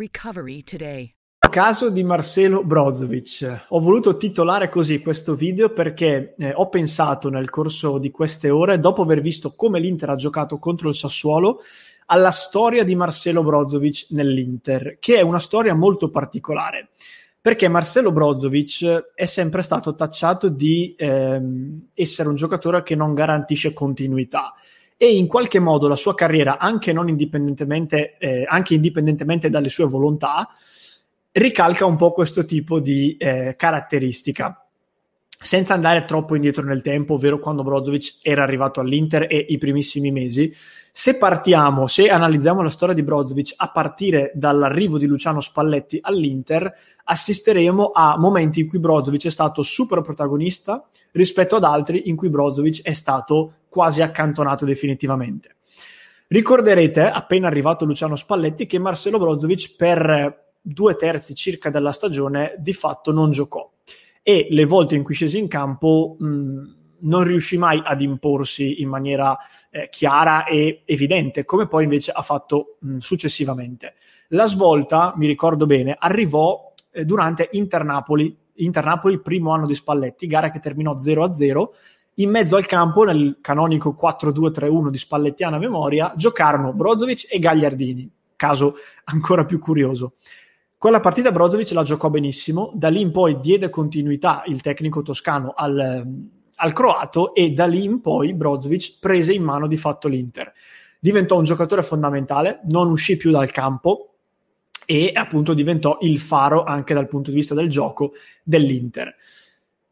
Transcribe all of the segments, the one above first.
Recovery today. caso di Marcelo Brozovic. Ho voluto titolare così questo video perché eh, ho pensato nel corso di queste ore, dopo aver visto come l'Inter ha giocato contro il Sassuolo, alla storia di Marcelo Brozovic nell'Inter, che è una storia molto particolare. Perché Marcelo Brozovic è sempre stato tacciato di ehm, essere un giocatore che non garantisce continuità e in qualche modo la sua carriera, anche, indipendentemente, eh, anche indipendentemente dalle sue volontà, ricalca un po' questo tipo di eh, caratteristica. Senza andare troppo indietro nel tempo, ovvero quando Brozovic era arrivato all'Inter e i primissimi mesi, se partiamo, se analizziamo la storia di Brozovic a partire dall'arrivo di Luciano Spalletti all'Inter, assisteremo a momenti in cui Brozovic è stato super protagonista rispetto ad altri in cui Brozovic è stato quasi accantonato definitivamente. Ricorderete, appena arrivato Luciano Spalletti, che Marcelo Brozovic per due terzi circa della stagione di fatto non giocò e le volte in cui scese in campo mh, non riuscì mai ad imporsi in maniera eh, chiara e evidente, come poi invece ha fatto mh, successivamente. La svolta, mi ricordo bene, arrivò eh, durante Inter-Napoli, Inter-Napoli, primo anno di Spalletti, gara che terminò 0-0. In mezzo al campo, nel canonico 4-2-3-1 di Spallettiana memoria, giocarono Brozovic e Gagliardini, caso ancora più curioso. Quella partita Brozovic la giocò benissimo, da lì in poi diede continuità il tecnico toscano al, al croato e da lì in poi Brozovic prese in mano di fatto l'Inter. Diventò un giocatore fondamentale, non uscì più dal campo e appunto diventò il faro anche dal punto di vista del gioco dell'Inter.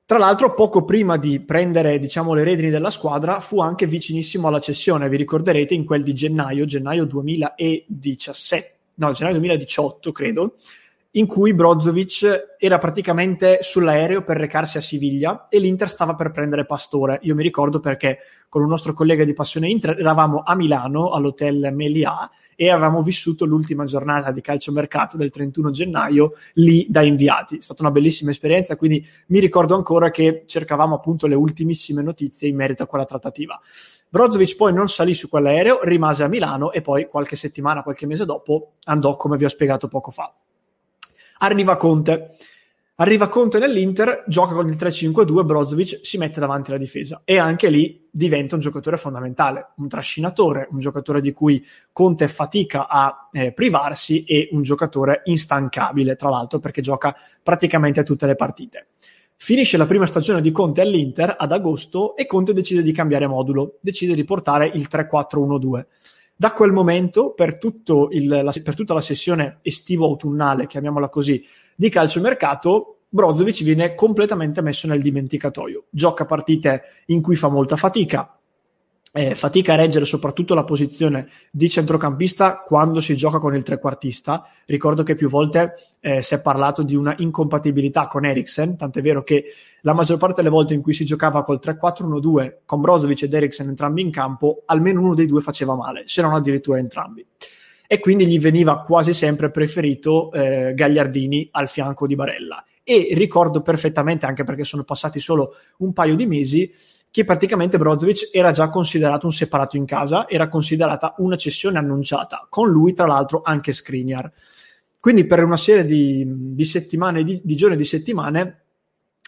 Tra l'altro, poco prima di prendere diciamo, le redini della squadra, fu anche vicinissimo alla cessione. Vi ricorderete in quel di gennaio, gennaio 2017, no, gennaio 2018, credo, in cui Brozovic era praticamente sull'aereo per recarsi a Siviglia e l'Inter stava per prendere Pastore. Io mi ricordo perché con un nostro collega di Passione Inter eravamo a Milano all'hotel Melià e avevamo vissuto l'ultima giornata di calciomercato del 31 gennaio lì da inviati. È stata una bellissima esperienza, quindi mi ricordo ancora che cercavamo appunto le ultimissime notizie in merito a quella trattativa. Brozovic poi non salì su quell'aereo, rimase a Milano e poi qualche settimana, qualche mese dopo andò come vi ho spiegato poco fa. Arriva Conte. Arriva Conte nell'Inter, gioca con il 3-5-2, Brozovic si mette davanti alla difesa e anche lì diventa un giocatore fondamentale, un trascinatore, un giocatore di cui Conte fatica a eh, privarsi e un giocatore instancabile, tra l'altro, perché gioca praticamente tutte le partite. Finisce la prima stagione di Conte all'Inter ad agosto e Conte decide di cambiare modulo, decide di portare il 3-4-1-2. Da quel momento, per, il, la, per tutta la sessione estivo-autunnale, chiamiamola così, di calciomercato, Brozovic viene completamente messo nel dimenticatoio. Gioca partite in cui fa molta fatica, eh, fatica a reggere soprattutto la posizione di centrocampista quando si gioca con il trequartista. Ricordo che più volte eh, si è parlato di una incompatibilità con Eriksen, tant'è vero che la maggior parte delle volte in cui si giocava col 3-4-1-2 con Brozovic ed Eriksen entrambi in campo, almeno uno dei due faceva male, se non addirittura entrambi. E quindi gli veniva quasi sempre preferito eh, Gagliardini al fianco di Barella. E ricordo perfettamente, anche perché sono passati solo un paio di mesi, che praticamente Brozovic era già considerato un separato in casa, era considerata una cessione annunciata, con lui tra l'altro anche Skriniar. Quindi per una serie di, di settimane, di, di, giorni di settimane,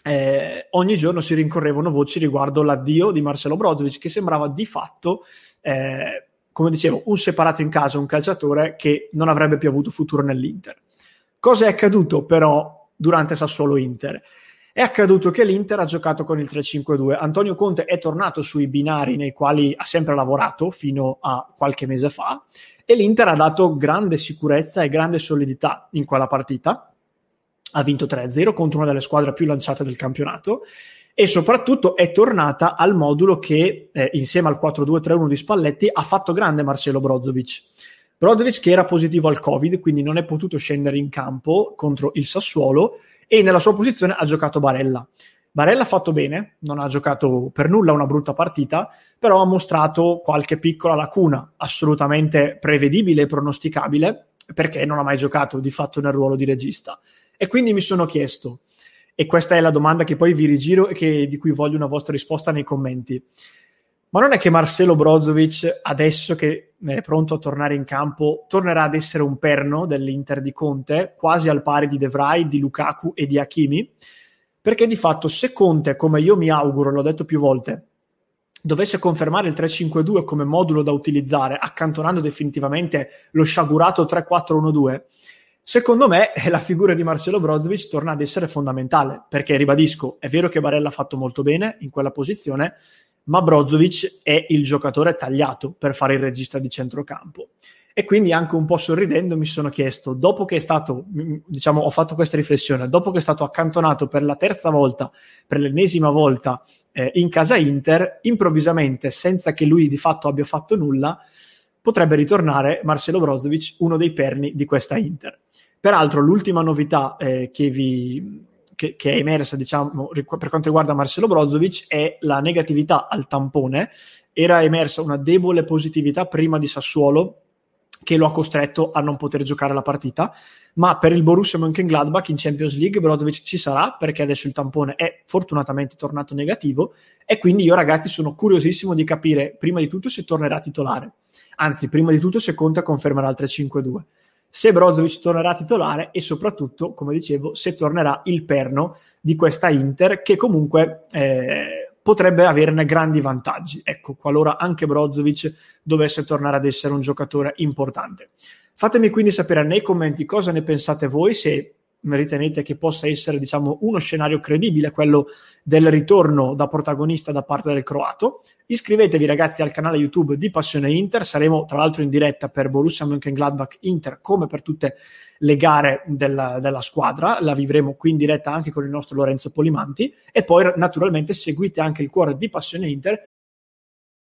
eh, ogni giorno si rincorrevano voci riguardo l'addio di Marcelo Brozovic, che sembrava di fatto, eh, come dicevo, un separato in casa, un calciatore che non avrebbe più avuto futuro nell'Inter. Cosa è accaduto però durante Sassuolo Inter? È accaduto che l'Inter ha giocato con il 3-5-2. Antonio Conte è tornato sui binari nei quali ha sempre lavorato fino a qualche mese fa e l'Inter ha dato grande sicurezza e grande solidità in quella partita. Ha vinto 3-0 contro una delle squadre più lanciate del campionato e soprattutto è tornata al modulo che eh, insieme al 4-2-3-1 di Spalletti ha fatto grande Marcelo Brozovic. Brozovic che era positivo al Covid, quindi non è potuto scendere in campo contro il Sassuolo e nella sua posizione ha giocato Barella. Barella ha fatto bene, non ha giocato per nulla una brutta partita, però ha mostrato qualche piccola lacuna, assolutamente prevedibile e pronosticabile, perché non ha mai giocato di fatto nel ruolo di regista. E quindi mi sono chiesto, e questa è la domanda che poi vi rigiro e che, di cui voglio una vostra risposta nei commenti. Ma non è che Marcelo Brozovic, adesso che è pronto a tornare in campo, tornerà ad essere un perno dell'Inter di Conte, quasi al pari di De Vrij, di Lukaku e di Hakimi? Perché di fatto se Conte, come io mi auguro, l'ho detto più volte, dovesse confermare il 3-5-2 come modulo da utilizzare, accantonando definitivamente lo sciagurato 3-4-1-2, secondo me la figura di Marcelo Brozovic torna ad essere fondamentale, perché ribadisco, è vero che Barella ha fatto molto bene in quella posizione, ma Brozovic è il giocatore tagliato per fare il regista di centrocampo. E quindi anche un po' sorridendo mi sono chiesto, dopo che è stato, diciamo, ho fatto questa riflessione, dopo che è stato accantonato per la terza volta, per l'ennesima volta eh, in casa Inter, improvvisamente, senza che lui di fatto abbia fatto nulla, potrebbe ritornare Marcelo Brozovic, uno dei perni di questa Inter. Peraltro, l'ultima novità eh, che vi, che, che, è emersa, diciamo, per quanto riguarda Marcelo Brozovic è la negatività al tampone. Era emersa una debole positività prima di Sassuolo che lo ha costretto a non poter giocare la partita, ma per il Borussia Mönchengladbach in Champions League Brozovic ci sarà perché adesso il tampone è fortunatamente tornato negativo. E quindi io ragazzi sono curiosissimo di capire prima di tutto se tornerà titolare, anzi prima di tutto se Conte confermerà il 3-5-2 se Brozovic tornerà titolare e soprattutto, come dicevo, se tornerà il perno di questa Inter che comunque eh, potrebbe averne grandi vantaggi. Ecco, qualora anche Brozovic dovesse tornare ad essere un giocatore importante. Fatemi quindi sapere nei commenti cosa ne pensate voi, se ritenete che possa essere diciamo, uno scenario credibile quello del ritorno da protagonista da parte del croato. Iscrivetevi ragazzi al canale YouTube di Passione Inter, saremo tra l'altro in diretta per Borussia Mönchengladbach Inter come per tutte le gare della, della squadra, la vivremo qui in diretta anche con il nostro Lorenzo Polimanti. E poi naturalmente seguite anche il cuore di Passione Inter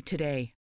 today.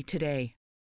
today.